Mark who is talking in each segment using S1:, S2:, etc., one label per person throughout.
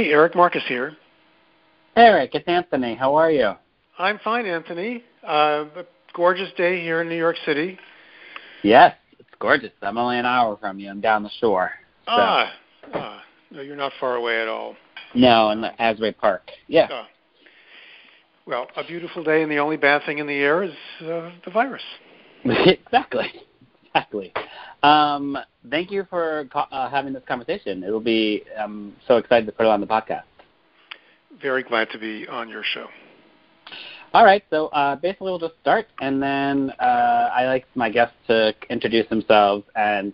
S1: Hi, Eric Marcus here.
S2: Eric, it's Anthony. How are you?
S1: I'm fine, Anthony. Uh, a gorgeous day here in New York City.
S2: Yes, it's gorgeous. I'm only an hour from you. I'm down the shore. So.
S1: Ah, ah, no, you're not far away at all.
S2: No, in the Asbury Park. Yeah.
S1: Ah. Well, a beautiful day, and the only bad thing in the air is uh, the virus.
S2: exactly. Exactly. Um, thank you for uh, having this conversation. It'll be. I'm so excited to put it on the podcast.
S1: Very glad to be on your show.
S2: All right, so uh, basically we'll just start, and then uh, I like my guests to introduce themselves and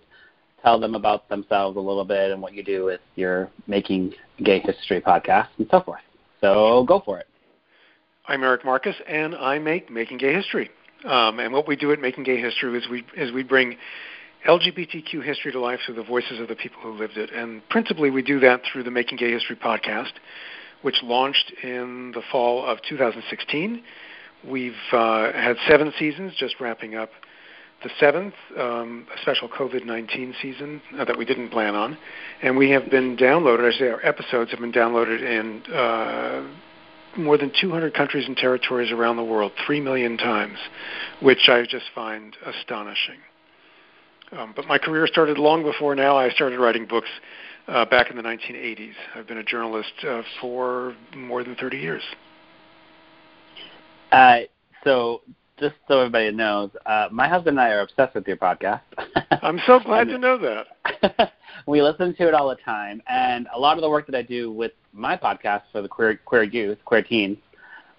S2: tell them about themselves a little bit and what you do with your Making Gay History podcast and so forth. So go for it.
S1: I'm Eric Marcus, and I make Making Gay History. Um, and what we do at Making Gay History is we is we bring LGBTQ history to life through the voices of the people who lived it, and principally we do that through the Making Gay History podcast, which launched in the fall of 2016. We've uh, had seven seasons, just wrapping up the seventh, um, a special COVID-19 season uh, that we didn't plan on, and we have been downloaded. I say our episodes have been downloaded in. Uh, more than 200 countries and territories around the world, 3 million times, which I just find astonishing. Um, but my career started long before now. I started writing books uh, back in the 1980s. I've been a journalist uh, for more than 30 years.
S2: Uh, so, just so everybody knows, uh, my husband and I are obsessed with your podcast.
S1: I'm so glad to know that.
S2: we listen to it all the time, and a lot of the work that I do with my podcast for the queer queer youth, queer teens,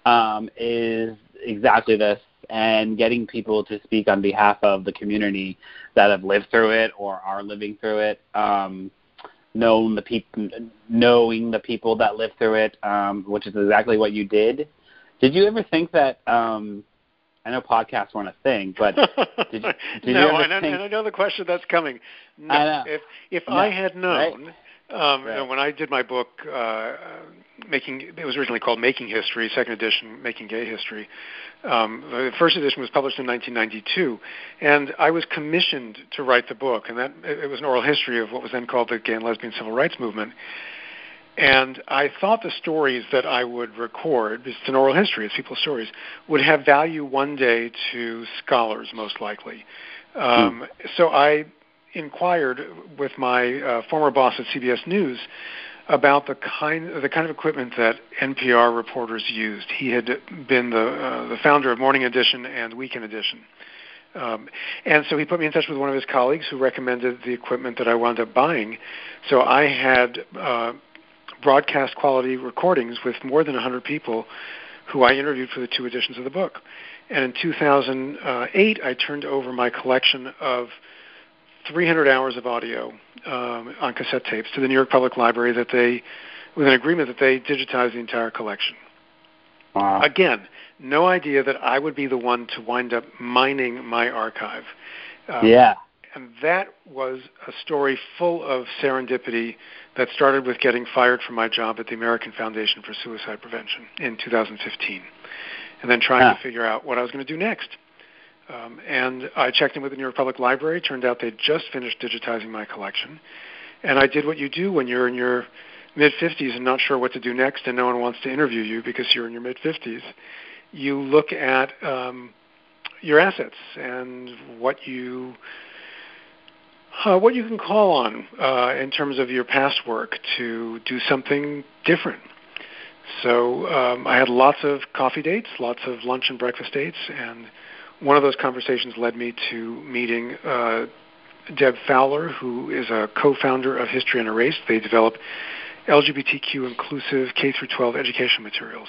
S2: um, is exactly this, and getting people to speak on behalf of the community that have lived through it or are living through it. Um, knowing the people, knowing the people that lived through it, um, which is exactly what you did. Did you ever think that? Um, I know podcasts weren't a thing, but did, you, did
S1: no,
S2: you
S1: and,
S2: think?
S1: and I know the question that's coming. No. If if
S2: No,
S1: I had known,
S2: right?
S1: um, you know,
S2: Right.
S1: when I did my book, uh, making it was originally called Making History, second edition, Making Gay History. Um, the first edition was published in 1992, and I was commissioned to write the book, and that it it was an oral history of what was then called the Gay and Lesbian Civil Rights Movement. And I thought the stories that I would record, it's an oral history, it's people's stories, would have value one day to scholars, most likely. Um, So I inquired with my uh, former boss at CBS News about the kind the kind of equipment that NPR reporters used. He had been the uh, the founder of Morning Edition and Weekend Edition. Um, and so he put me in touch with one of his colleagues who recommended the equipment that I wound up buying. So I had uh, broadcast quality recordings with more than 100 people who I interviewed for the two editions of the book. And in 2008, I turned over my collection of 300 hours of audio um, on cassette tapes to the New York Public Library that they, with an agreement that they digitize the entire collection.
S2: Wow.
S1: Again, no idea that I would be the one to wind up mining my archive. Um,
S2: yeah.
S1: And that was a story full of serendipity that started with getting fired from my job at the American Foundation for Suicide Prevention in 2015, and then trying
S2: Ah.
S1: to figure out what I was going to do next. Um, and I checked in with the New York Public Library. Turned out they'd just finished digitizing my collection, and I did what you do when you're in your mid 50s and not sure what to do next, and no one wants to interview you because you're in your mid 50s. You look at um, your assets and what you uh, what you can call on uh, in terms of your past work to do something different. So um, I had lots of coffee dates, lots of lunch and breakfast dates, and one of those conversations led me to meeting uh, Deb Fowler, who is a co-founder of History Unerased. They develop LGBTQ inclusive K through 12 education materials.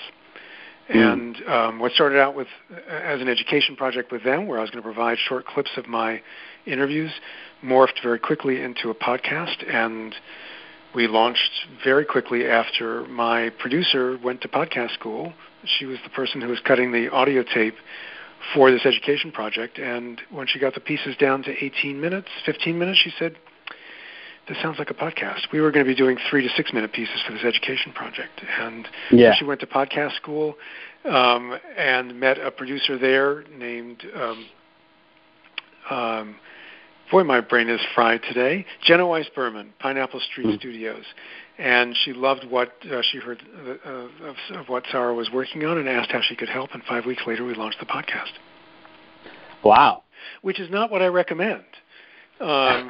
S1: And um, what started out with as an education project with them, where I was going to provide short clips of my interviews morphed very quickly into a podcast, and we launched very quickly after my producer went to podcast school. She was the person who was cutting the audio tape for this education project, and when she got the pieces down to 18 minutes, 15 minutes, she said, this sounds like a podcast. We were going to be doing three to six minute pieces for this education project. And
S2: yeah.
S1: she went to podcast school um, and met a producer there named, um, um, boy, my brain is fried today, Jenna Weiss Berman, Pineapple Street mm-hmm. Studios. And she loved what uh, she heard uh, of, of what Sarah was working on and asked how she could help. And five weeks later, we launched the podcast.
S2: Wow.
S1: Which is not what I recommend. Um,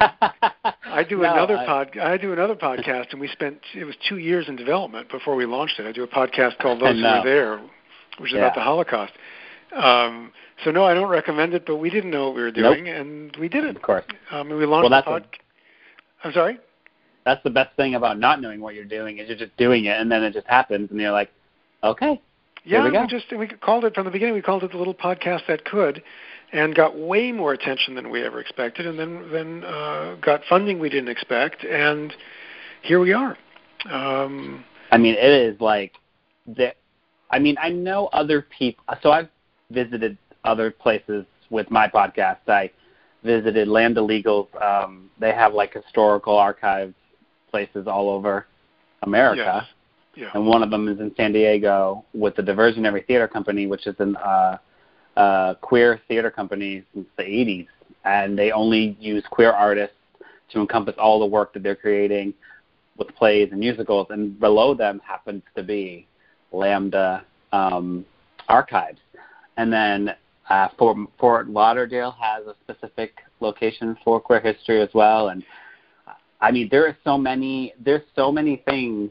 S1: I do no, another I, pod. I do another podcast, and we spent it was two years in development before we launched it. I do a podcast called Those Who Were There, which is yeah. about the Holocaust. Um, so no, I don't recommend it, but we didn't know what we were doing,
S2: nope.
S1: and we did it.
S2: Of course.
S1: Um, we launched
S2: well,
S1: the pod. i I'm sorry.
S2: That's the best thing about not knowing what you're doing is you're just doing it, and then it just happens, and you're like, okay.
S1: Yeah,
S2: we,
S1: we just we called it from the beginning. We called it the little podcast that could, and got way more attention than we ever expected, and then then uh, got funding we didn't expect, and here we are. Um,
S2: I mean, it is like the. I mean, I know other people. So I've visited other places with my podcast. I visited Land Illegals. Um, they have like historical archives places all over America.
S1: Yes. Yeah.
S2: And one of them is in San Diego with the Diversionary Theater Company, which is an uh, uh, queer theater company since the 80s, and they only use queer artists to encompass all the work that they're creating with plays and musicals. And below them happens to be Lambda um, Archives. And then uh, Fort, Fort Lauderdale has a specific location for queer history as well. And I mean, there are so many. There's so many things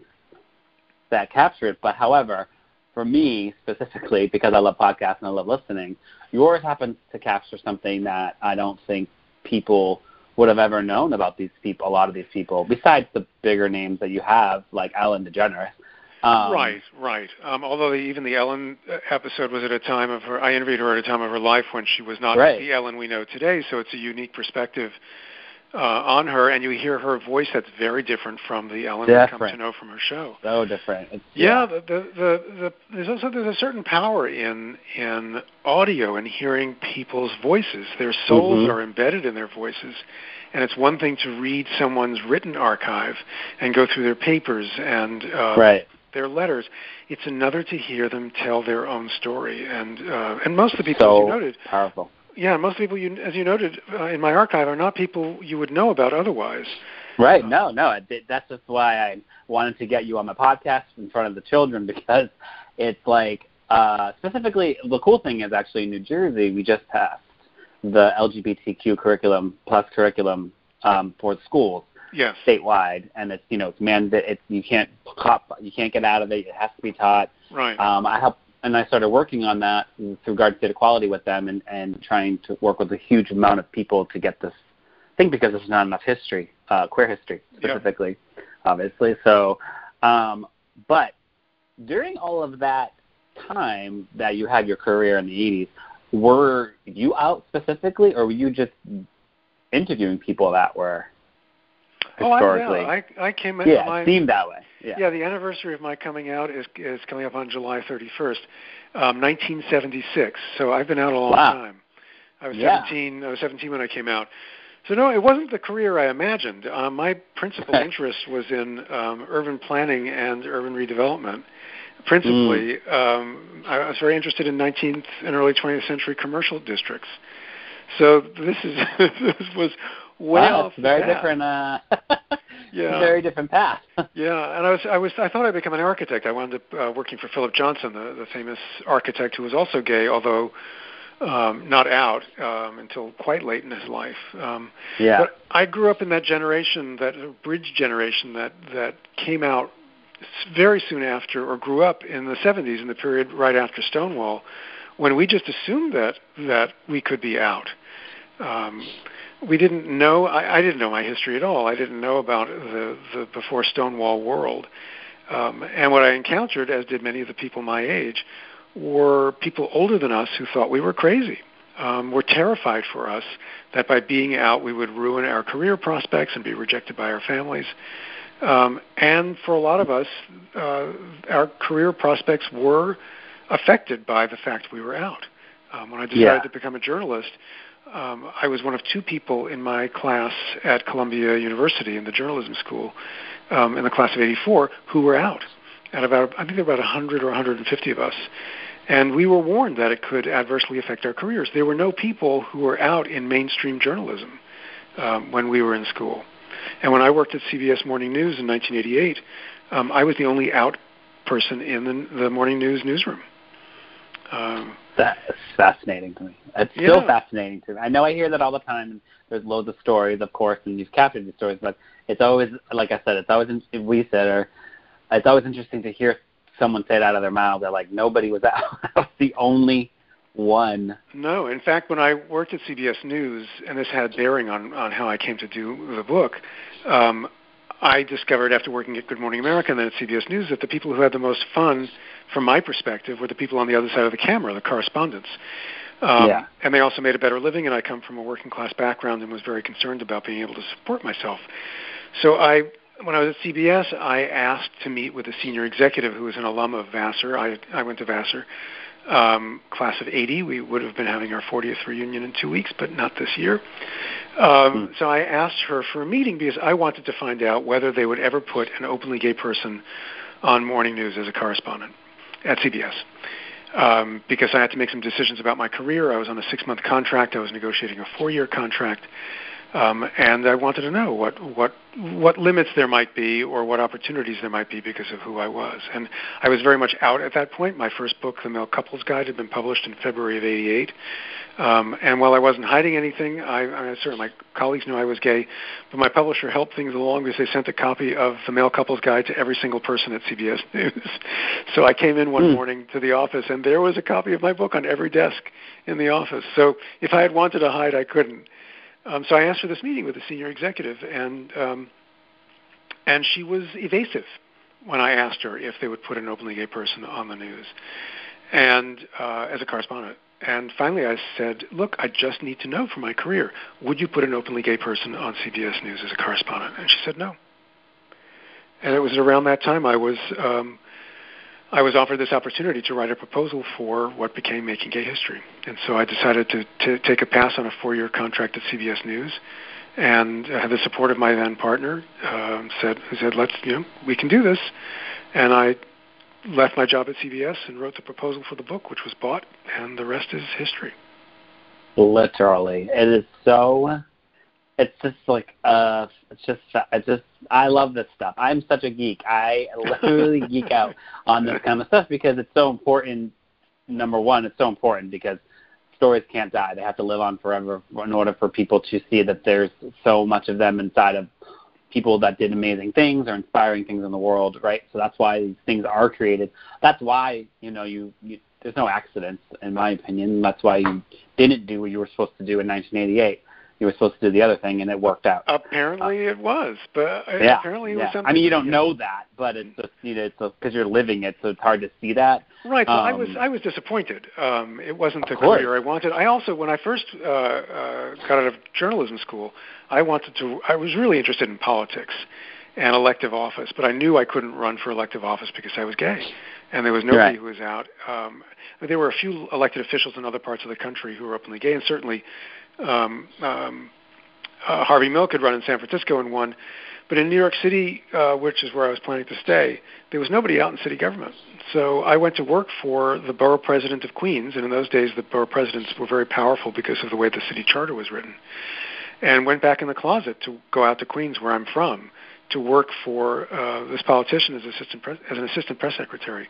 S2: that capture it. But however, for me specifically, because I love podcasts and I love listening, yours happens to capture something that I don't think people would have ever known about these people. A lot of these people, besides the bigger names that you have, like Ellen DeGeneres. Um,
S1: right, right. Um, although the, even the Ellen uh, episode was at a time of her, I interviewed her at a time of her life when she was not
S2: right.
S1: the Ellen we know today. So it's a unique perspective uh, on her, and you hear her voice that's very different from the Ellen
S2: different.
S1: we come to know from her show.
S2: So different. It's,
S1: yeah, yeah the, the, the, the, there's also there's a certain power in in audio and hearing people's voices. Their souls
S2: mm-hmm.
S1: are embedded in their voices, and it's one thing to read someone's written archive and go through their papers and uh,
S2: right.
S1: Their letters. It's another to hear them tell their own story, and uh, and most of the people
S2: so
S1: you noted
S2: powerful
S1: yeah, most people, you, as you noted uh, in my archive, are not people you would know about otherwise.
S2: Right. No, no. It, that's just why I wanted to get you on my podcast in front of the children because it's like uh, specifically the cool thing is actually in New Jersey we just passed the LGBTQ curriculum plus curriculum um, for schools
S1: yes.
S2: statewide, and it's you know it's mandated. It's you can't cop, you can't get out of it. It has to be taught.
S1: Right.
S2: Um, I help and I started working on that through regards to equality with them and, and trying to work with a huge amount of people to get this thing because there's not enough history, uh, queer history specifically,
S1: yeah.
S2: obviously. So, um, but during all of that time that you had your career in the 80s, were you out specifically or were you just interviewing people that were historically?
S1: Oh, I, I, I came.
S2: Yeah,
S1: my,
S2: it seemed that way. Yeah.
S1: yeah, the anniversary of my coming out is is coming up on July 31st, um, 1976. So I've been out a long
S2: wow.
S1: time. I was
S2: yeah.
S1: 17. I was 17 when I came out. So no, it wasn't the career I imagined. Uh, my principal interest was in um, urban planning and urban redevelopment. Principally, mm. um, I was very interested in 19th and early 20th century commercial districts. So this is this was way
S2: wow,
S1: off.
S2: very different. Uh,
S1: yeah.
S2: very different path.
S1: yeah, and I was I was I thought I'd become an architect. I wound up uh, working for Philip Johnson, the, the famous architect who was also gay, although um, not out um, until quite late in his life. Um,
S2: yeah.
S1: But I grew up in that generation, that bridge generation that that came out very soon after, or grew up in the 70s, in the period right after Stonewall, when we just assumed that that we could be out. Um, we didn't know. I, I didn't know my history at all. I didn't know about the the before Stonewall world. Um, and what I encountered, as did many of the people my age, were people older than us who thought we were crazy. um, were terrified for us that by being out we would ruin our career prospects and be rejected by our families. Um, and for a lot of us, uh, our career prospects were affected by the fact we were out. Um, when I decided
S2: Yeah.
S1: to become a journalist, um, I was one of two people in my class at Columbia University in the journalism school, um, in the class of '84, who were out. Of about, I think there were about 100 or 150 of us, and we were warned that it could adversely affect our careers. There were no people who were out in mainstream journalism um, when we were in school. And when I worked at CBS Morning News in 1988, um, I was the only out person in the, the morning news newsroom. Um,
S2: That is fascinating to me. It's still fascinating to me. I know I hear that all the time. and There's loads of stories, of course, and you've captured these stories, but it's always, like I said, it's always, we said, or it's always interesting to hear someone say it out of their mouth that like nobody was out. I was the only one.
S1: No, in fact, when I worked at CBS News, and this had bearing on, on how I came to do the book, um, I discovered after working at Good Morning America and then at CBS News that the people who had the most fun, from my perspective, were the people on the other side of the camera, the correspondents. Um,
S2: Yeah.
S1: And they also made a better living, and I come from a working class background and was very concerned about being able to support myself. So I, when I was at CBS, I asked to meet with a senior executive who was an alum of Vassar. I, I went to Vassar um, class of 80. We would have been having our 40th reunion in two weeks, but not this year. Um,
S2: Hmm.
S1: So I asked her for a meeting because I wanted to find out whether they would ever put an openly gay person on morning news as a correspondent at CBS. Um, because I had to make some decisions about my career. I was on a six-month contract. I was negotiating a four-year contract. Um, and I wanted to know what, what what limits there might be or what opportunities there might be because of who I was. And I was very much out at that point. My first book, The Male Couples Guide, had been published in February of '88. Um, and while I wasn't hiding anything, I, I mean, certainly my colleagues knew I was gay, but my publisher helped things along because they sent a copy of The Male Couples Guide to every single person at CBS News. so I came in one
S2: Hmm.
S1: morning to the office, and there was a copy of my book on every desk in the office. So if I had wanted to hide, I couldn't. Um, so I asked for this meeting with the senior executive, and um, and she was evasive when I asked her if they would put an openly gay person on the news, and uh, as a correspondent. And finally, I said, "Look, I just need to know for my career. Would you put an openly gay person on CBS News as a correspondent?" And she said, "No." And it was around that time I was um, I was offered this opportunity to write a proposal for what became Making Gay History. And so I decided to, to take a pass on a four-year contract at CBS News, and I had the support of my then partner. Um, said who said, "Let's you know we can do this," and I left my job at CBS and wrote the proposal for the book, which was bought, and the rest is history.
S2: Literally, it is so. It's just like uh, it's just it's just I love this stuff. I'm such a geek. I literally geek out on this kind of stuff because it's so important. Number one, it's so important because stories can't die. They have to live on forever in order for people to see that there's so much of them inside of people that did amazing things or inspiring things in the world, right? So that's why these things are created. That's why you know you, you there's no accidents in my opinion. That's why you didn't do what you were supposed to do in 1988. You were supposed to do the other thing, and it worked out.
S1: Apparently, it was, but
S2: yeah,
S1: apparently it
S2: yeah.
S1: was something.
S2: I mean, you don't know that, but it's just you know, it's because you're living it, so it's hard to see that.
S1: Right. Well, I
S2: Um,
S1: was I was disappointed. Um, it wasn't the
S2: course.
S1: career I wanted. I also, when I first uh, uh, got out of journalism school, I wanted to. I was really interested in politics and elective office, but I knew I couldn't run for elective office because I was gay, and there was nobody
S2: Right.
S1: who was out. Um, there were a few elected officials in other parts of the country who were openly gay, and certainly um, um, uh, Harvey Milk had run in San Francisco and won. But in New York City, uh, which is where I was planning to stay, there was nobody out in city government. So I went to work for the borough president of Queens, and in those days the borough presidents were very powerful because of the way the city charter was written. And went back in the closet to go out to Queens, where I'm from, to work for uh, this politician as assistant pres- as an assistant press secretary.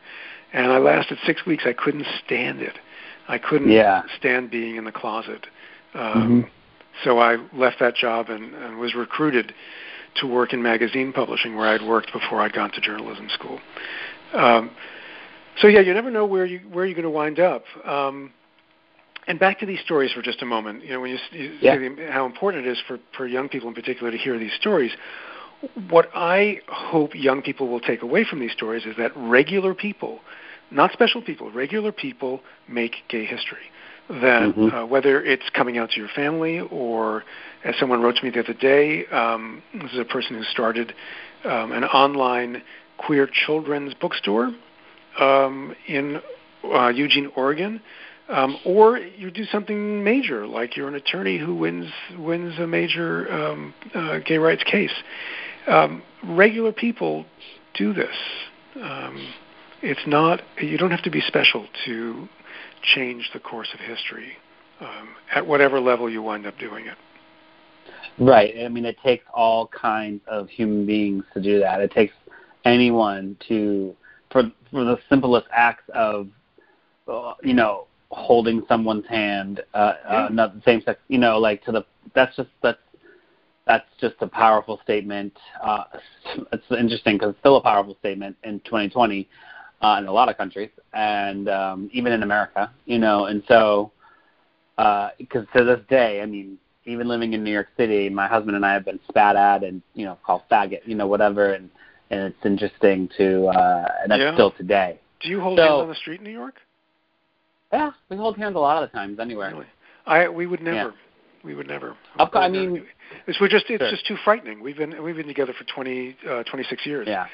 S1: And I lasted six weeks. I couldn't stand it. I couldn't
S2: Yeah.
S1: stand being in the closet. Um,
S2: Mhm.
S1: So I left that job and, and was recruited to work in magazine publishing, where I'd worked before I'd gone to journalism school. Um, so yeah, you never know where you where you're going to wind up. Um, and back to these stories for just a moment. You know, when you, you
S2: Yeah.
S1: say how important it is for for young people in particular to hear these stories. What I hope young people will take away from these stories is that regular people, not special people, regular people make gay history. That mm-hmm. uh, whether it's coming out to your family or, as someone wrote to me the other day, um, this is a person who started um, an online queer children's bookstore um, in uh, Eugene, Oregon, um, or you do something major, like you're an attorney who wins wins a major um, uh, gay rights case. Um, regular people do this. Um, it's not you don't have to be special to change the course of history um, at whatever level you wind up doing it.
S2: Right. I mean, it takes all kinds of human beings to do that. It takes anyone to for for the simplest acts of uh, you know holding someone's hand uh, uh yeah. uh not the same sex you know like to the that's just that's that's just a powerful statement uh it's interesting because it's still a powerful statement in 2020 uh in a lot of countries and um even in America you know and so uh because to this day I mean even living in New York City my husband and I have been spat at and you know called faggot you know whatever and and it's interesting to uh and that's
S1: yeah.
S2: still today.
S1: Do you hold so, hands on the street in New York?
S2: Yeah, we hold hands a lot of the times anywhere.
S1: Really? I we would never. Yeah. We would never.
S2: Of I mean,
S1: it's we're just it's sure. just too frightening. We've been we've been together for 20 uh, 26 years.
S2: Yeah.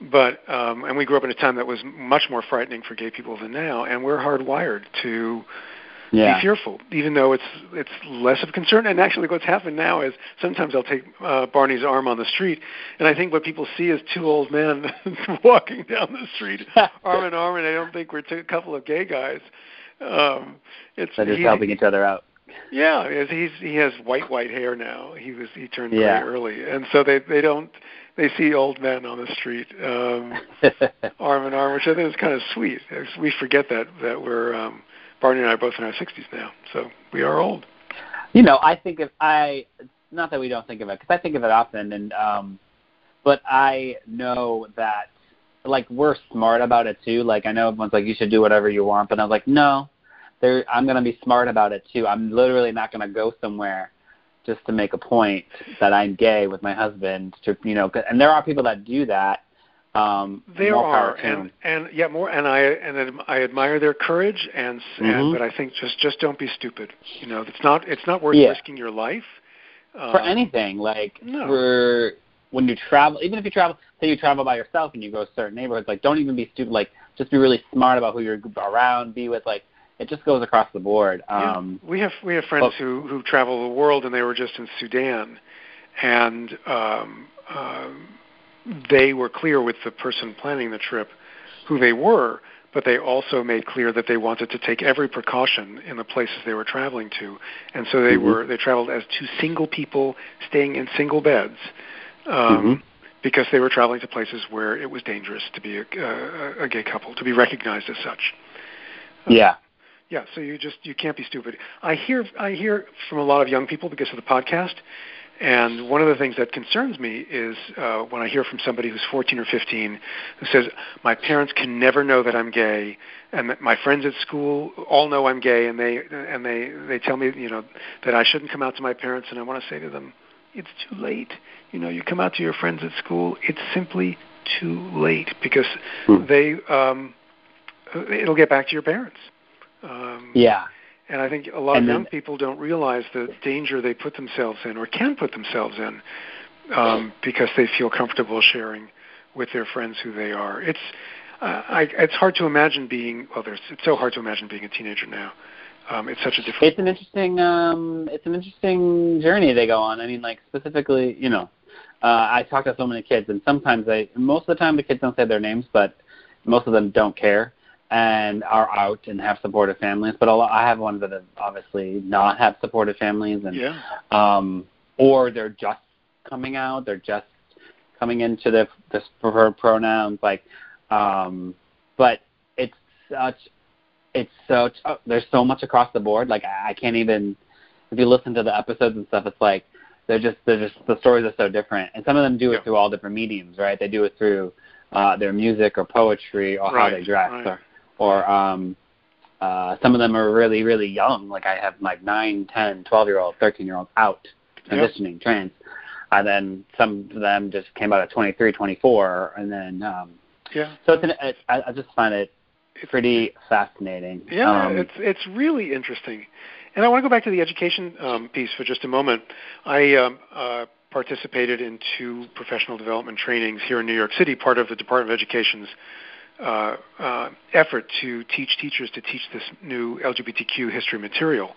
S1: But um and we grew up in a time that was much more frightening for gay people than now and we're hardwired to
S2: yeah.
S1: be fearful, even though it's it's less of a concern. And actually, what's happened now is sometimes I'll take uh, Barney's arm on the street, and I think what people see is two old men walking down the street, arm in arm, and I don't think we're two, a couple of gay guys. Um, it's
S2: They're just helping each other out.
S1: Yeah, he's he has white white hair now. He was he turned
S2: yeah.
S1: gray early, and so they they don't they see old men on the street um, arm in arm, which I think is kind of sweet. We forget that that we're um, Barney and I are both in our 60s now, so we are old.
S2: You know, I think of I not that we don't think of it because I think of it often, and um, but I know that like we're smart about it too. Like I know everyone's like you should do whatever you want, but I'm like no, there I'm gonna be smart about it too. I'm literally not gonna go somewhere just to make a point that I'm gay with my husband. To you know, and there are people that do that, um,
S1: there are, and and yeah, more, and I and I admire their courage, and, mm-hmm. and but I think just just don't be stupid. You know, it's not it's not worth
S2: yeah.
S1: risking your life
S2: for um, anything. Like
S1: no.
S2: for when you travel, even if you travel, say you travel by yourself and you go to certain neighborhoods, like don't even be stupid. Like just be really smart about who you're around. Be with like it just goes across the board. Um,
S1: yeah. We have we have friends but, who who travel the world, and they were just in Sudan, and um, um, they were clear with the person planning the trip who they were, but they also made clear that they wanted to take every precaution in the places they were traveling to, and so they mm-hmm. were they traveled as two single people staying in single beds. Um, mm-hmm. Because they were traveling to places where it was dangerous to be a, a, a gay couple, to be recognized as such.
S2: Yeah,
S1: yeah, so you just you can't be stupid. I hear I hear from a lot of young people because of the podcast and one of the things that concerns me is uh, when I hear from somebody who's 14 or 15 who says, "My parents can never know that I'm gay, and that my friends at school all know I'm gay, and they and they they tell me, you know, that I shouldn't come out to my parents." And I want to say to them, "It's too late. You know, you come out to your friends at school. It's simply too late because hmm. they um, it'll get back to your parents."
S2: Um, yeah
S1: and I think a lot and of then, young people don't realize the danger they put themselves in or can put themselves in um, because they feel comfortable sharing with their friends who they are. It's uh, I, it's hard to imagine being well. There's it's so hard to imagine being a teenager now. Um, it's such a different.
S2: It's an interesting um, it's an interesting journey they go on. I mean, like specifically, you know, uh, I talk to so many kids, and sometimes they most of the time the kids don't say their names, but most of them don't care and are out and have supportive families. But a lot, I have ones that have obviously not have supportive families, and
S1: yeah.
S2: um, or they're just coming out. They're just coming into the the preferred pronouns. Like, um, but it's such it's such uh, there's so much across the board. Like I, I can't even if you listen to the episodes and stuff. It's like they're just they're just the stories are so different, and some of them do it
S1: yeah.
S2: through all different mediums, right? They do it through uh, their music or poetry or
S1: right,
S2: how they dress
S1: right.
S2: or or um uh some of them are really really young like i have like nine ten twelve year old thirteen year olds out transitioning yep. trans and then some of them just came out at twenty three twenty four and then um
S1: yeah
S2: so it's an it, I, I just find it pretty fascinating.
S1: Yeah, um, it's it's really interesting. And I want to go back to the education um, piece for just a moment. I um, uh, participated in two professional development trainings here in New York City, part of the Department of Education's uh, uh, effort to teach teachers to teach this new LGBTQ history material.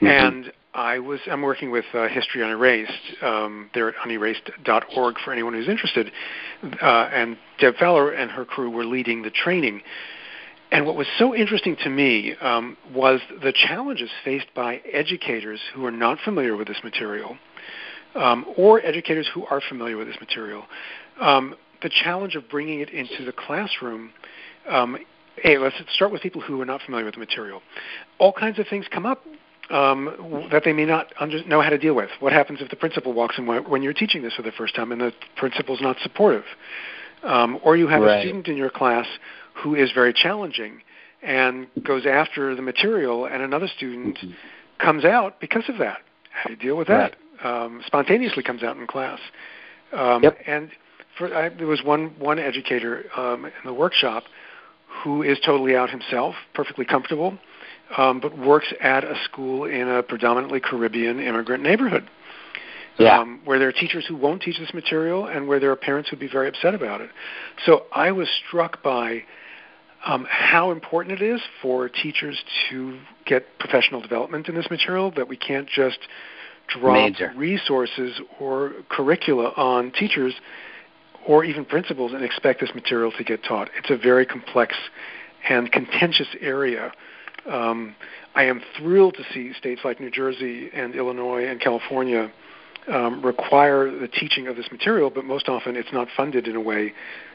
S1: Mm-hmm. And I was I'm working with uh, History Unerased. Um, they're at unerased.org for anyone who's interested. Uh, and Deb Fowler and her crew were leading the training. And what was so interesting to me um, was the challenges faced by educators who are not familiar with this material, um, or educators who are familiar with this material. Um, the challenge of bringing it into the classroom. Um, hey, let's start with people who are not familiar with the material. All kinds of things come up um, that they may not under, know how to deal with. What happens if the principal walks in when you're teaching this for the first time and the principal's not supportive? Um, or you have right. a student in your class who is very challenging and goes after the material, and another student mm-hmm. comes out because of that. How do you deal with that? Right. Um, spontaneously comes out in class. Um,
S2: yep.
S1: And for, I, there was one one educator um, in the workshop who is totally out himself, perfectly comfortable, um, but works at a school in a predominantly Caribbean immigrant neighborhood.
S2: Yeah.
S1: Um, where there are teachers who won't teach this material and where there are parents who'd be very upset about it. So I was struck by um, how important it is for teachers to get professional development in this material, that we can't just drop
S2: Major.
S1: resources or curricula on teachers or even principals and expect this material to get taught. It's a very complex and contentious area. Um, I am thrilled to see states like New Jersey and Illinois and California um, require the teaching of this material, but most often it's not funded in a way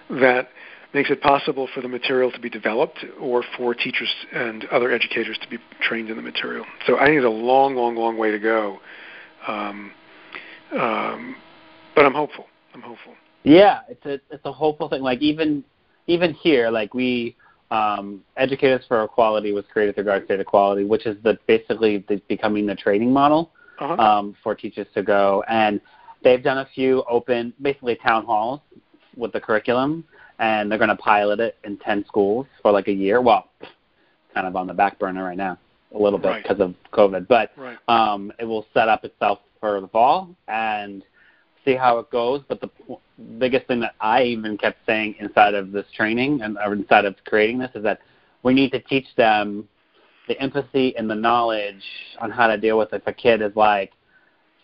S1: that makes it possible for the material to be developed or for teachers and other educators to be trained in the material. So I think it's a long, long, long way to go. Um, um, but I'm hopeful. I'm hopeful.
S2: Yeah, it's a it's a hopeful thing. Like even even here, like we um, Educators for Equality was created through Garden State Equality, which is the basically the, becoming the training model
S1: uh-huh.
S2: um, for teachers to go. And they've done a few open, basically town halls with the curriculum and they're going to pilot it in 10 schools for like a year. Well, kind of on the back burner right now, a little bit because
S1: right.
S2: of COVID, but
S1: right.
S2: um, it will set up itself for the fall and see how it goes. But the biggest thing that I even kept saying inside of this training and or inside of creating this is that we need to teach them the empathy and the knowledge on how to deal with if a kid is like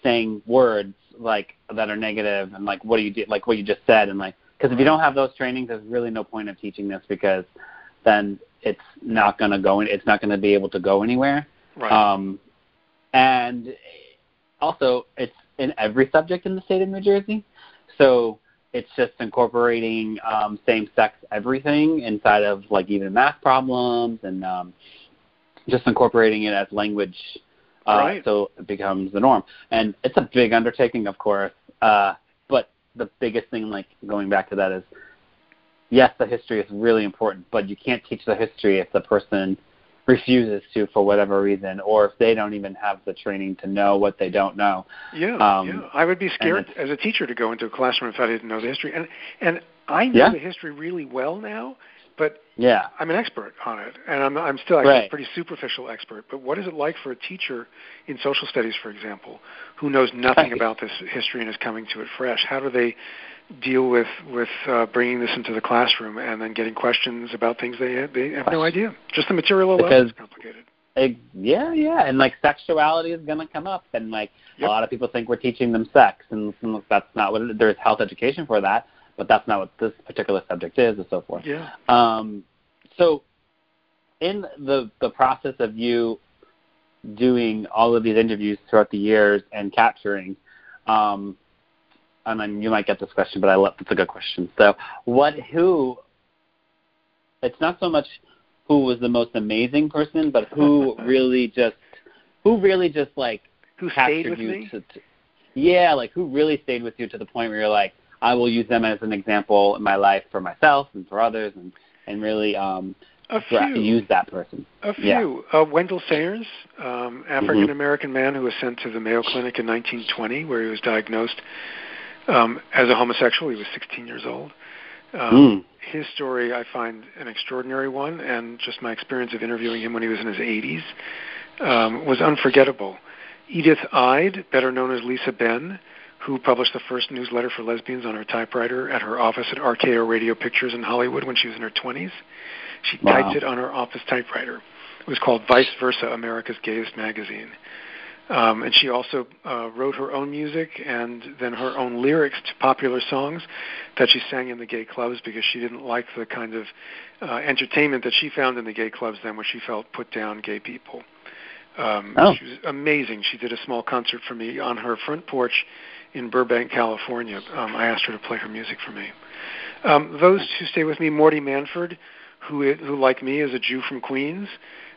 S2: saying words like that are negative and like what do you do like what you just said and like because if you don't have those trainings, there's really no point of teaching this because then it's not going to go. In, it's not going to be able to go anywhere.
S1: Right.
S2: Um, and also, it's in every subject in the state of New Jersey, so it's just incorporating um, same-sex everything inside of like even math problems and um, just incorporating it as language. Uh,
S1: right.
S2: So it becomes the norm, and it's a big undertaking, of course. Uh, but the biggest thing, like going back to that, is yes, the history is really important, but you can't teach the history if the person refuses to for whatever reason, or if they don't even have the training to know what they don't know.
S1: Yeah,
S2: um,
S1: yeah. I would be scared as a teacher to go into a classroom if I didn't know the history, and and I know
S2: yeah.
S1: the history really well now, but
S2: yeah,
S1: I'm an expert on it, and I'm I'm still actually
S2: right.
S1: a pretty superficial expert. But what is it like for a teacher in social studies, for example, who knows nothing
S2: right.
S1: about this history and is coming to it fresh? How do they deal with with uh, bringing this into the classroom and then getting questions about things they they have no idea? Just the material alone
S2: because,
S1: is complicated.
S2: It, yeah, yeah, and like sexuality is going to come up, and like
S1: yep.
S2: a lot of people think we're teaching them sex, and, and that's not what it, there's health education for that but that's not what this particular subject is, and so forth.
S1: Yeah.
S2: Um, so, in the the process of you doing all of these interviews throughout the years and capturing, um, and then you might get this question, but I love it's a good question. So, what who? It's not so much who was the most amazing person, but who really just who really just like
S1: who stayed with
S2: you
S1: me?
S2: To, to, yeah, like who really stayed with you to the point where you're like, I will use them as an example in my life for myself and for others, and and really um,
S1: a few.
S2: use that person.
S1: A few.
S2: Yeah.
S1: Uh, Wendell Sayers, um, African American mm-hmm. man who was sent to the Mayo Clinic in 1920, where he was diagnosed um, as a homosexual. He was 16 years old. Um, mm. His story I find an extraordinary one, and just my experience of interviewing him when he was in his 80s um, was unforgettable. Edythe Eyde, better known as Lisa Ben, who published the first newsletter for lesbians on her typewriter at her office at RKO Radio Pictures in Hollywood when she was in her 20s. She wow. typed it on her office typewriter. It was called Vice Versa, America's Gayest Magazine. Um, and she also uh, wrote her own music and then her own lyrics to popular songs that she sang in the gay clubs because she didn't like the kind of uh, entertainment that she found in the gay clubs then, where she felt put down gay people. Um, oh. She was amazing. She did a small concert for me on her front porch in Burbank, California. Um, I asked her to play her music for me. Um, those who stay with me, Morty Manford, who, who like me is a Jew from Queens,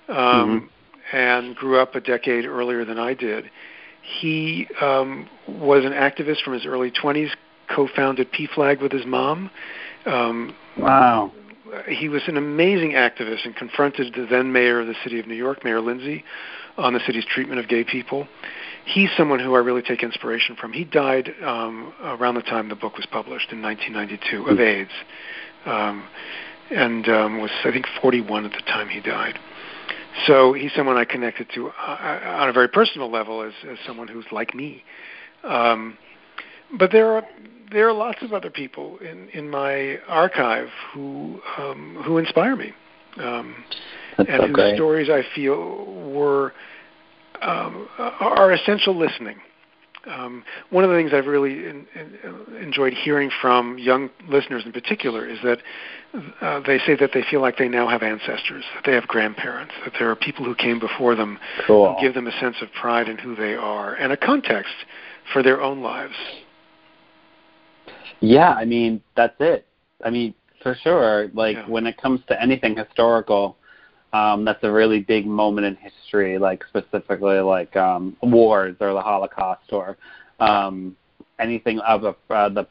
S1: um, mm-hmm. And grew up a decade earlier than I did. He um, was an activist from his early 20s, co-founded PFLAG with his mom.
S2: Um, wow.
S1: He was an amazing activist and confronted the then mayor of the city of New York, Mayor Lindsay, on the city's treatment of gay people. He's someone who I really take inspiration from. He died um, around the time the book was published in 1992 of hmm. AIDS, um, and um, was I think 41 at the time he died. So he's someone I connected to uh, on a very personal level as, as someone who's like me. Um, but there are there are lots of other people in, in my archive who um, who inspire me, um, and
S2: so
S1: whose
S2: great.
S1: stories I feel were um, are essential listening. Um, one of the things I've really in, in, enjoyed hearing from young listeners in particular is that uh, they say that they feel like they now have ancestors, that they have grandparents, that there are people who came before them
S2: cool.
S1: who give them a sense of pride in who they are and a context for their own lives.
S2: Yeah, I mean that's it. I mean for sure. Like yeah. when it comes to anything historical, um, that's a really big moment in history. Like specifically like um, wars or the Holocaust or um, anything of a, uh, the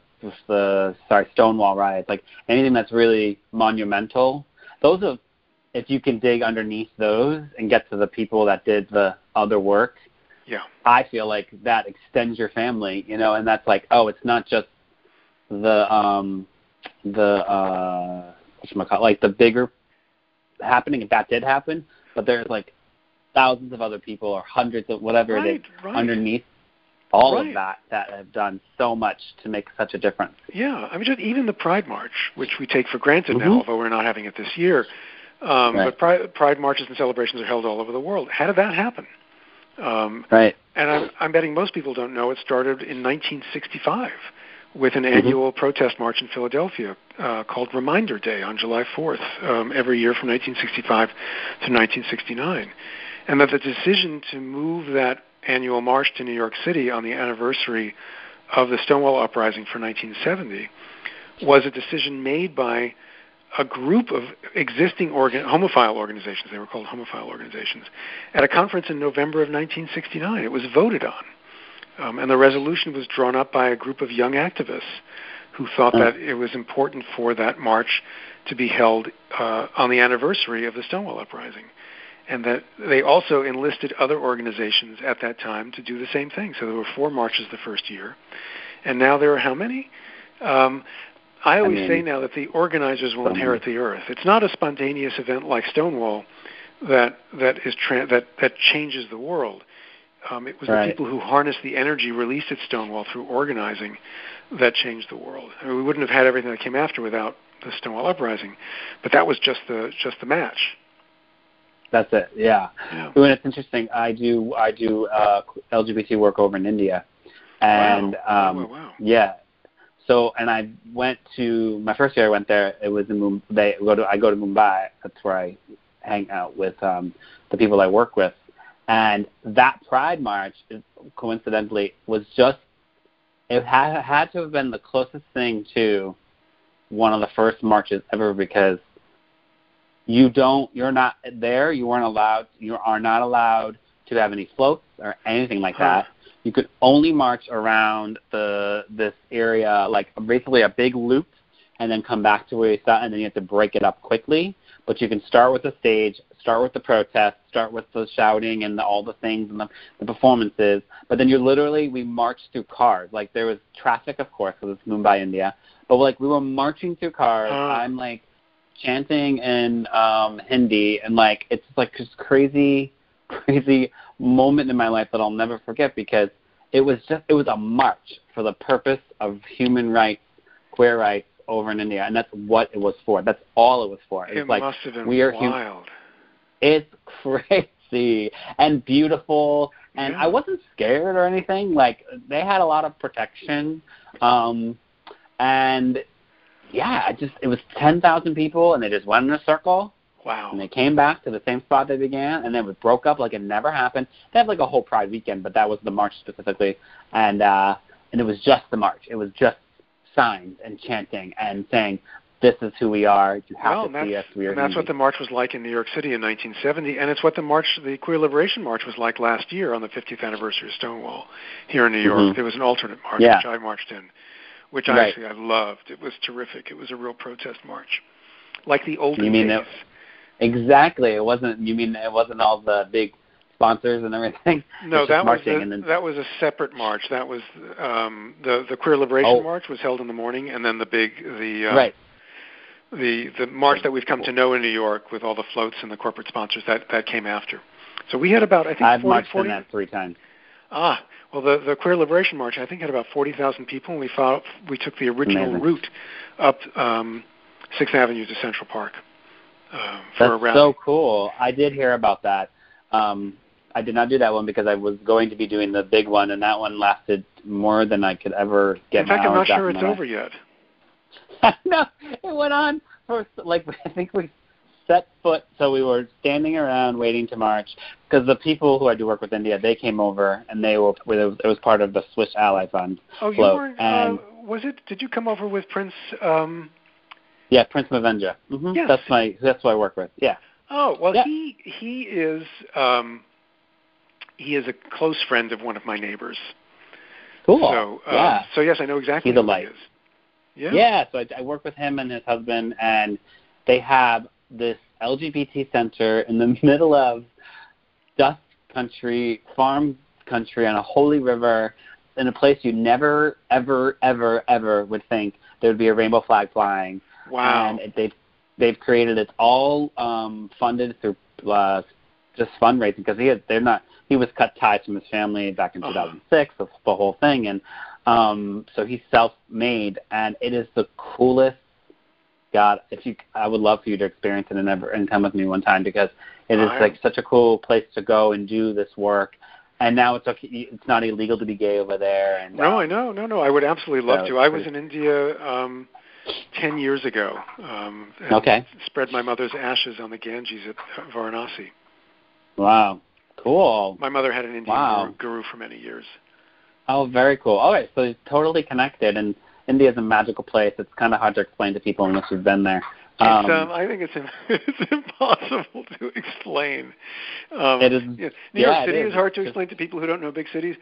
S2: the sorry Stonewall riots, like anything that's really monumental. Those are if you can dig underneath those and get to the people that did the other work.
S1: Yeah.
S2: I feel like that extends your family, you know, and that's like, oh, it's not just the um the uh whatchamacallit, like the bigger happening if that did happen, but there's like thousands of other people or hundreds of whatever
S1: right,
S2: it is
S1: right.
S2: underneath all
S1: right.
S2: of that that have done so much to make such a difference.
S1: Yeah, I mean, just even the Pride March, which we take for granted
S2: mm-hmm.
S1: now, although we're not having it this year. Um. But Pride, Pride marches and celebrations are held all over the world. How did that happen? Um,
S2: right.
S1: And I'm, I'm betting most people don't know it started in 1965 with an
S2: mm-hmm.
S1: annual protest march in Philadelphia uh, called Reminder Day on July 4th um, every year from 1965 to 1969. And that the decision to move that annual march to New York City on the anniversary of the Stonewall Uprising for 1970 was a decision made by a group of existing organ- homophile organizations, they were called homophile organizations, at a conference in November of 1969. It was voted on. Um, and the resolution was drawn up by a group of young activists who thought mm. that it was important for that march to be held uh, on the anniversary of the Stonewall Uprising and that they also enlisted other organizations at that time to do the same thing. So there were four marches the first year, and now there are how many? Um, I always I mean, say now that the organizers will inherit the earth. It's not a spontaneous event like Stonewall that that is tra- that that changes the world. Um, it was
S2: right.
S1: the people who harnessed the energy released at Stonewall through organizing that changed the world. I mean, we wouldn't have had everything that came after without the Stonewall uprising, but that was just the just the match.
S2: That's it. Yeah.
S1: yeah.
S2: And it's interesting. I do I do uh, LGBT work over in India, and
S1: wow.
S2: um,
S1: wow, wow.
S2: yeah. So and I went to my first year. I went there. It was in Mumbai. Go to I go to Mumbai. That's where I hang out with um, the people I work with, and that Pride March, coincidentally, was just it had had to have been the closest thing to one of the first marches ever because you don't you're not there you weren't allowed you are not allowed to have any floats or anything like that. You could only march around the this area like basically a big loop and then come back to where you started and then you have to break it up quickly. But you can start with the stage start with the protests, start with the shouting and the, all the things and the, the performances. But then you're literally we marched through cars. Like there was traffic, of course, because it's Mumbai, India. But like we were marching through cars.
S1: Oh.
S2: I'm like chanting in um Hindi, and like it's like this crazy, crazy moment in my life that I'll never forget because it was just it was a march for the purpose of human rights, queer rights over in India, and that's what it was for. That's all it was for. It, like
S1: must have been
S2: we are hum-
S1: wild.
S2: It's crazy and beautiful and
S1: Yeah.
S2: I wasn't scared or anything. Like they had a lot of protection. Um and yeah, I just it was ten thousand people and they just went in a circle
S1: Wow.
S2: and they came back to the same spot they began and then it broke up like it never happened. They had like a whole pride weekend, but that was the march specifically and uh and it was just the march. It was just signs and chanting and saying this is who we are. You have
S1: well,
S2: to see us.
S1: that's,
S2: We are
S1: and that's what the march was like in New York City in 1970, and it's what the march, the Queer Liberation March, was like last year on the 50th anniversary of Stonewall here in New York.
S2: Mhm.
S1: There was an alternate march
S2: Yeah.
S1: which I marched in, which I
S2: Right.
S1: actually I loved. It was terrific. It was a real protest march, like the olden
S2: You mean
S1: days.
S2: it- Exactly. It wasn't. You mean it wasn't all the big sponsors and everything?
S1: No,
S2: just
S1: that was a,
S2: then-
S1: that was a separate march. That was um, the the Queer Liberation
S2: Oh.
S1: March was held in the morning, and then the big the uh,
S2: right.
S1: The the march that we've come to know in New York with all the floats and the corporate sponsors that that came after. So we had about I think
S2: I've
S1: 40,
S2: marched
S1: 40
S2: in that three times.
S1: Ah, well, the the Queer Liberation March I think had about forty thousand people, and we fought, we took the original
S2: Amazing.
S1: route up um, Sixth Avenue to Central Park uh, for a
S2: That's so cool. I did hear about that. Um, I did not do that one because I was going to be doing the big one, and that one lasted more than I could ever get.
S1: In fact, I'm not sure it's over yet.
S2: no, it went on for like I think we set foot, so we were standing around waiting to march because the people who I do work with India, they came over and they were it was part of the Swiss Ally Fund.
S1: Oh, you
S2: and-
S1: uh, was it? Did you come over with Prince? Um,
S2: Yeah, Prince Manvendra. hmm
S1: Yes.
S2: That's my that's who I work with. Yeah.
S1: oh, well,
S2: Yeah.
S1: he he is um, he is a close friend of one of my neighbors.
S2: Cool.
S1: So uh,
S2: yeah.
S1: so yes, I know exactly
S2: He's a
S1: who
S2: light.
S1: he is. Yeah.
S2: Yeah. So I, I work with him and his husband, and they have this LGBT center in the middle of dust country, farm country on a holy river, in a place you never, ever, ever, ever would think there would be a rainbow flag flying.
S1: Wow.
S2: And it, they've they've created it's all um, funded through uh, just fundraising because he had, they're not he was cut ties from his family back in
S1: Uh-huh.
S2: 2006 the, the whole thing and um, so he's self-made and it is the coolest God if you I would love for you to experience it and ever and come with me one time because it is like such a cool place to go and do this work and now it's okay it's not illegal to be gay over there and
S1: No,
S2: um,
S1: I know, no, no. I would absolutely love
S2: So
S1: to. I was in India um, ten years ago. Um, and
S2: Okay.
S1: Spread my mother's ashes on the Ganges at Varanasi.
S2: wow cool
S1: My mother had an Indian
S2: Wow.
S1: guru, guru for many years.
S2: Oh, very cool. All right, so it's totally connected, and India is a magical place. It's kind of hard to explain to people unless you've been there.
S1: It's, um, I think it's it's impossible to explain. Um,
S2: It is-
S1: yeah, New
S2: yeah,
S1: York City
S2: is.
S1: is hard to explain to people who don't know big cities,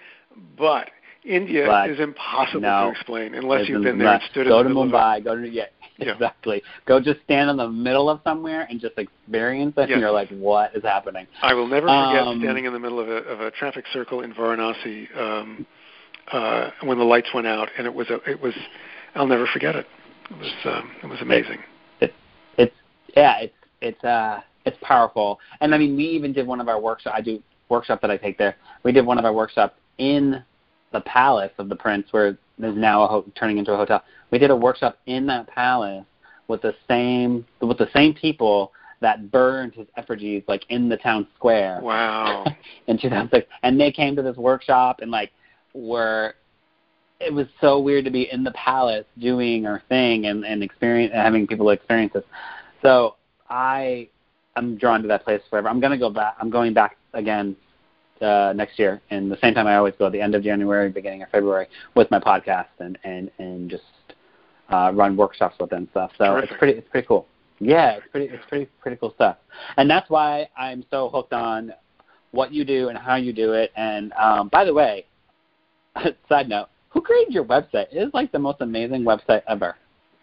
S1: but India
S2: But
S1: is impossible
S2: no,
S1: to explain unless you've been there and stood
S2: go
S1: in
S2: to
S1: the middle
S2: Mumbai.
S1: of
S2: Go to yeah,
S1: Yeah.
S2: exactly. Go just stand in the middle of somewhere and just experience it,
S1: Yes.
S2: and you're like, what is happening?
S1: I will never forget
S2: Um,
S1: standing in the middle of a, of a traffic circle in Varanasi um, uh, when the lights went out, and it was a, it was I'll never forget it. It was um, it was amazing.
S2: It it's yeah, it's it's uh it's powerful. And I mean, we even did one of our workshops. I do workshop that I take there. We did one of our workshops in the palace of the prince, where there's now a ho- turning into a hotel. We did a workshop in that palace with the same with the same people that burned his effigies like in the town square
S1: Wow.
S2: in 2006, and they came to this workshop and like were. It was so weird to be in the palace doing our thing and and experience having people experience this. So I I'm drawn to that place forever. I'm gonna go back. I'm going back again uh, next year, and the same time I always go, at the end of January, beginning of February, with my podcast and and and just uh, run workshops with it and stuff. So
S1: Terrific.
S2: it's pretty it's pretty cool. Yeah, it's pretty it's pretty pretty cool stuff, and that's why I'm so hooked on what you do and how you do it. And um, by the way, side note, who created your website? It is like the most amazing website ever.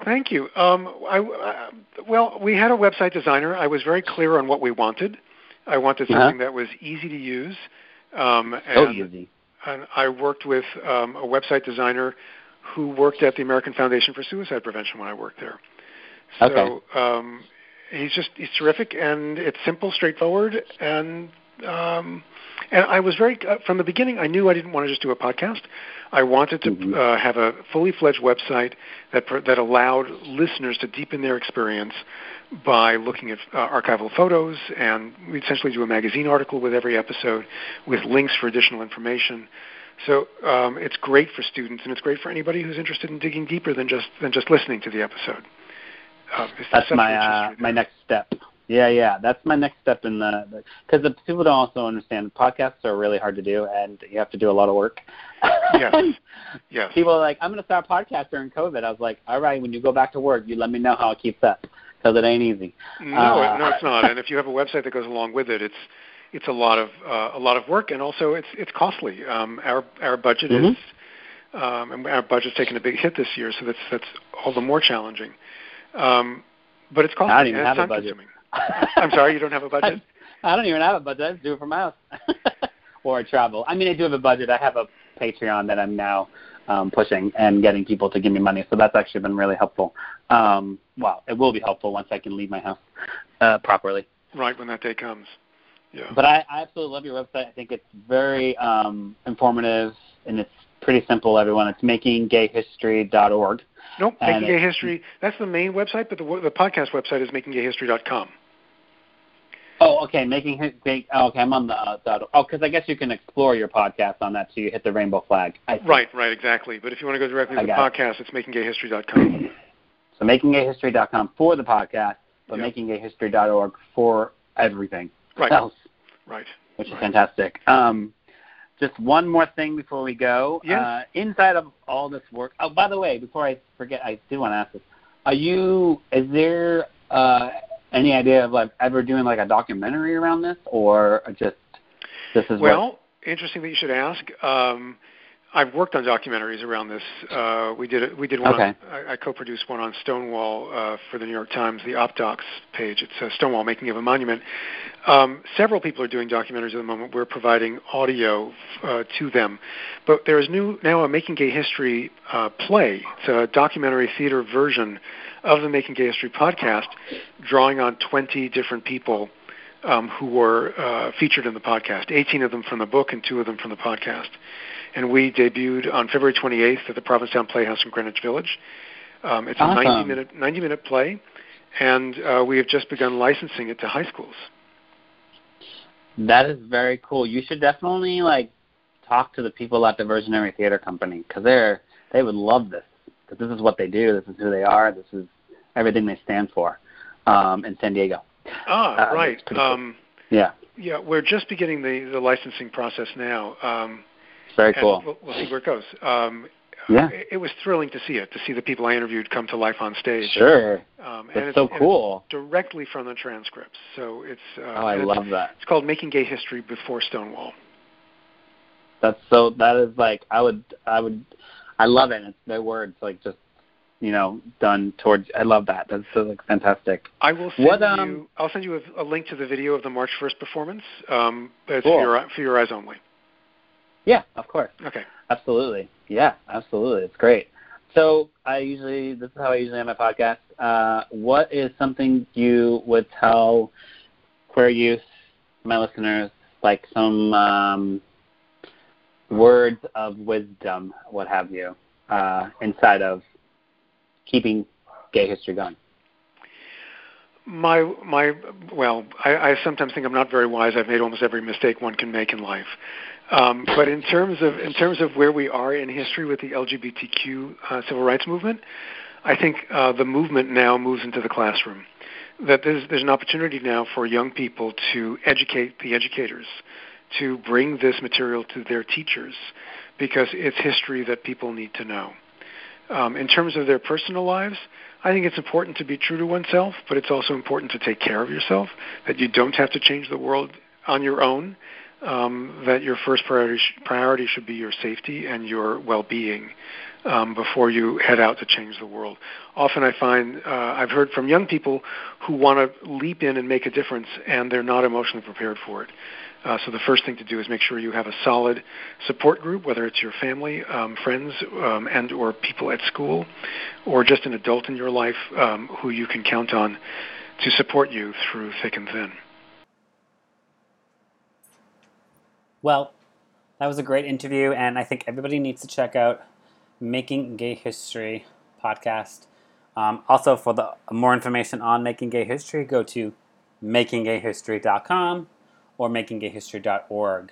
S1: Thank you. Um, I, uh, well, we had a website designer. I was very clear on what we wanted. I wanted
S2: Uh-huh.
S1: something that was easy to use. Um,
S2: So
S1: and,
S2: easy.
S1: and I worked with um, a website designer who worked at the American Foundation for Suicide Prevention when I worked there. So
S2: Okay.
S1: um, he's just he's terrific, and it's simple, straightforward, and um, and I was very uh, from the beginning. I knew I didn't want to just do a podcast. I wanted to
S2: Mhm.
S1: uh, have a fully fledged website that pr- that allowed listeners to deepen their experience by looking at uh, archival photos, and we essentially do a magazine article with every episode with links for additional information. So um, it's great for students, and it's great for anybody who's interested in digging deeper than just than just listening to the episode. Uh, it's
S2: That's my uh, my next step. Yeah, yeah, that's my next step in the because the, people don't also understand podcasts are really hard to do and you have to do a lot of work.
S1: Yes. Yes.
S2: People are like, I'm going to start a podcast during COVID. I was like, all right, when you go back to work, you let me know how it keeps up because it ain't easy.
S1: No,
S2: Uh,
S1: no, it's not. And if you have a website that goes along with it, it's it's a lot of uh, a lot of work, and also it's it's costly. Um, our our budget
S2: Mhm.
S1: is um, and our budget's taken a big hit this year, so that's that's all the more challenging. Um, but it's costly
S2: I don't even have a budget.
S1: time-consuming. I'm sorry, you don't have a budget.
S2: I don't even have a budget. I just do it from my house or I travel. I mean, I do have a budget. I have a Patreon that I'm now um, pushing and getting people to give me money. So that's actually been really helpful. Um, well, it will be helpful once I can leave my house uh, properly.
S1: Right when that day comes. Yeah.
S2: But I, I absolutely love your website. I think it's very um, informative and it's pretty simple. Everyone, it's makinggayhistory.org.
S1: Nope, Making Gay History. That's the main website, but the the podcast website is makinggayhistory.com.
S2: Oh, okay. Making Gay- oh, okay. I'm on the uh, oh, because I guess you can explore your podcast on that. So you hit the rainbow flag. I.
S1: Right, right, exactly. But if you want to go directly to the podcast, it's makinggayhistory.com.
S2: So makinggayhistory.com for the podcast, but
S1: Yeah.
S2: makinggayhistory.org for everything
S1: Right,
S2: else,
S1: right.
S2: which is
S1: Right.
S2: fantastic. Um, just one more thing before we go.
S1: Yes.
S2: Uh, inside of all this work. Oh, by the way, before I forget, I do want to ask this. Are you? Is there uh, any idea of like ever doing like a documentary around this, or just this is
S1: Well, interesting that you should ask. Um, I've worked on documentaries around this. Uh, we did we did one.
S2: Okay.
S1: On, I, I co-produced one on Stonewall uh, for the New York Times, the OpDocs page. It's uh, Stonewall Making of a Monument. Um, several people are doing documentaries at the moment. We're providing audio uh, to them, but there is new now a Making Gay History uh, play. It's a documentary theater version of the Making Gay History podcast, drawing on 20 different people um, who were uh, featured in the podcast. 18 of them from the book and two of them from the podcast. And we debuted on February 28th at the Provincetown Playhouse in Greenwich Village. Um, it's a 90 minute 90 minute play, and uh, we have just begun licensing it to high schools.
S2: That is very cool. You should definitely like talk to the people at the Diversionary Theater Company because they're they would love this this is what they do. This is who they are. This is everything they stand for um, in San Diego.
S1: Ah,
S2: Uh,
S1: right.
S2: cool.
S1: Um,
S2: Yeah,
S1: yeah, we're just beginning the, the licensing process now. Um,
S2: very cool.
S1: We'll, we'll see where it goes. Um,
S2: Yeah.
S1: It, it was thrilling to see it, to see the people I interviewed come to life on stage.
S2: Sure,
S1: Um, and
S2: that's
S1: it's,
S2: so
S1: it's
S2: cool.
S1: directly from the transcripts. So it's uh,
S2: Oh, I love that.
S1: it's called Making Gay History Before Stonewall.
S2: That's so. That is like I would. I would. I love it. It's no words like just you know done towards. I love that. That's so like fantastic.
S1: I will send
S2: What, um,
S1: you. I'll send you a, a link to the video of the March 1st performance. Um, it's
S2: Cool.
S1: for your for your eyes only.
S2: Yeah, of course.
S1: Okay.
S2: Absolutely. Yeah, absolutely. It's great. So I usually this is how I usually end my podcast. Uh, what is something you would tell queer youth, my listeners, like some um, words of wisdom, what have you, uh, inside of keeping gay history going?
S1: My my well, I, I sometimes think I'm not very wise. I've made almost every mistake one can make in life. Um, but in terms of in terms of where we are in history with the LGBTQ uh, civil rights movement, I think uh, the movement now moves into the classroom. That there's there's an opportunity now for young people to educate the educators, to bring this material to their teachers, because it's history that people need to know. Um, in terms of their personal lives, I think it's important to be true to oneself, but it's also important to take care of yourself, that you don't have to change the world on your own, um, that your first priority sh- priority should be your safety and your well-being um, before you head out to change the world. Often, I find uh, I've heard from young people who want to leap in and make a difference, and they're not emotionally prepared for it. Uh, so the first thing to do is make sure you have a solid support group, whether it's your family, um, friends, um, and or people at school, or just an adult in your life um, who you can count on to support you through thick and thin.
S3: Well, that was a great interview, and I think everybody needs to check out Making Gay History podcast. Um, also, for the more information on Making Gay History, go to makinggayhistory.com or makinggayhistory.org.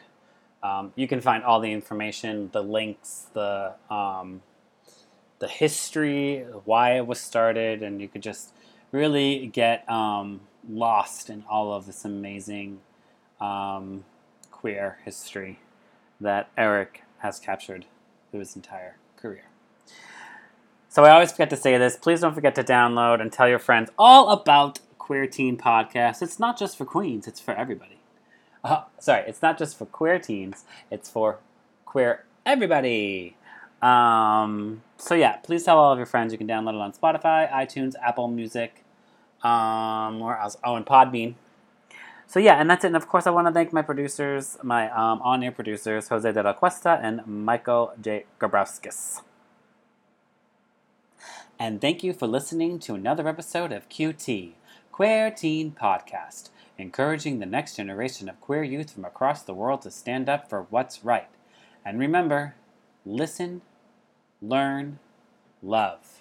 S3: Um, you can find all the information, the links, the um, the history, why it was started, and you could just really get um, lost in all of this amazing um, queer history that Eric has captured through his entire career. So I always forget to say this. Please don't forget to download and tell your friends all about Queer Teen Podcast. It's not just for queens, it's for everybody. Uh, sorry, it's not just for queer teens, it's for queer everybody. Um, so yeah, please tell all of your friends. You can download it on Spotify, iTunes, Apple Music, um, where else? Oh, and Podbean. So yeah, and that's it. And of course, I want to thank my producers, my um, on-air producers, Jose de la Cuesta and Michael J. Gabrowskis. And thank you for listening to another episode of QT, Queer Teen Podcast, encouraging the next generation of queer youth from across the world to stand up for what's right. And remember, listen, learn, love.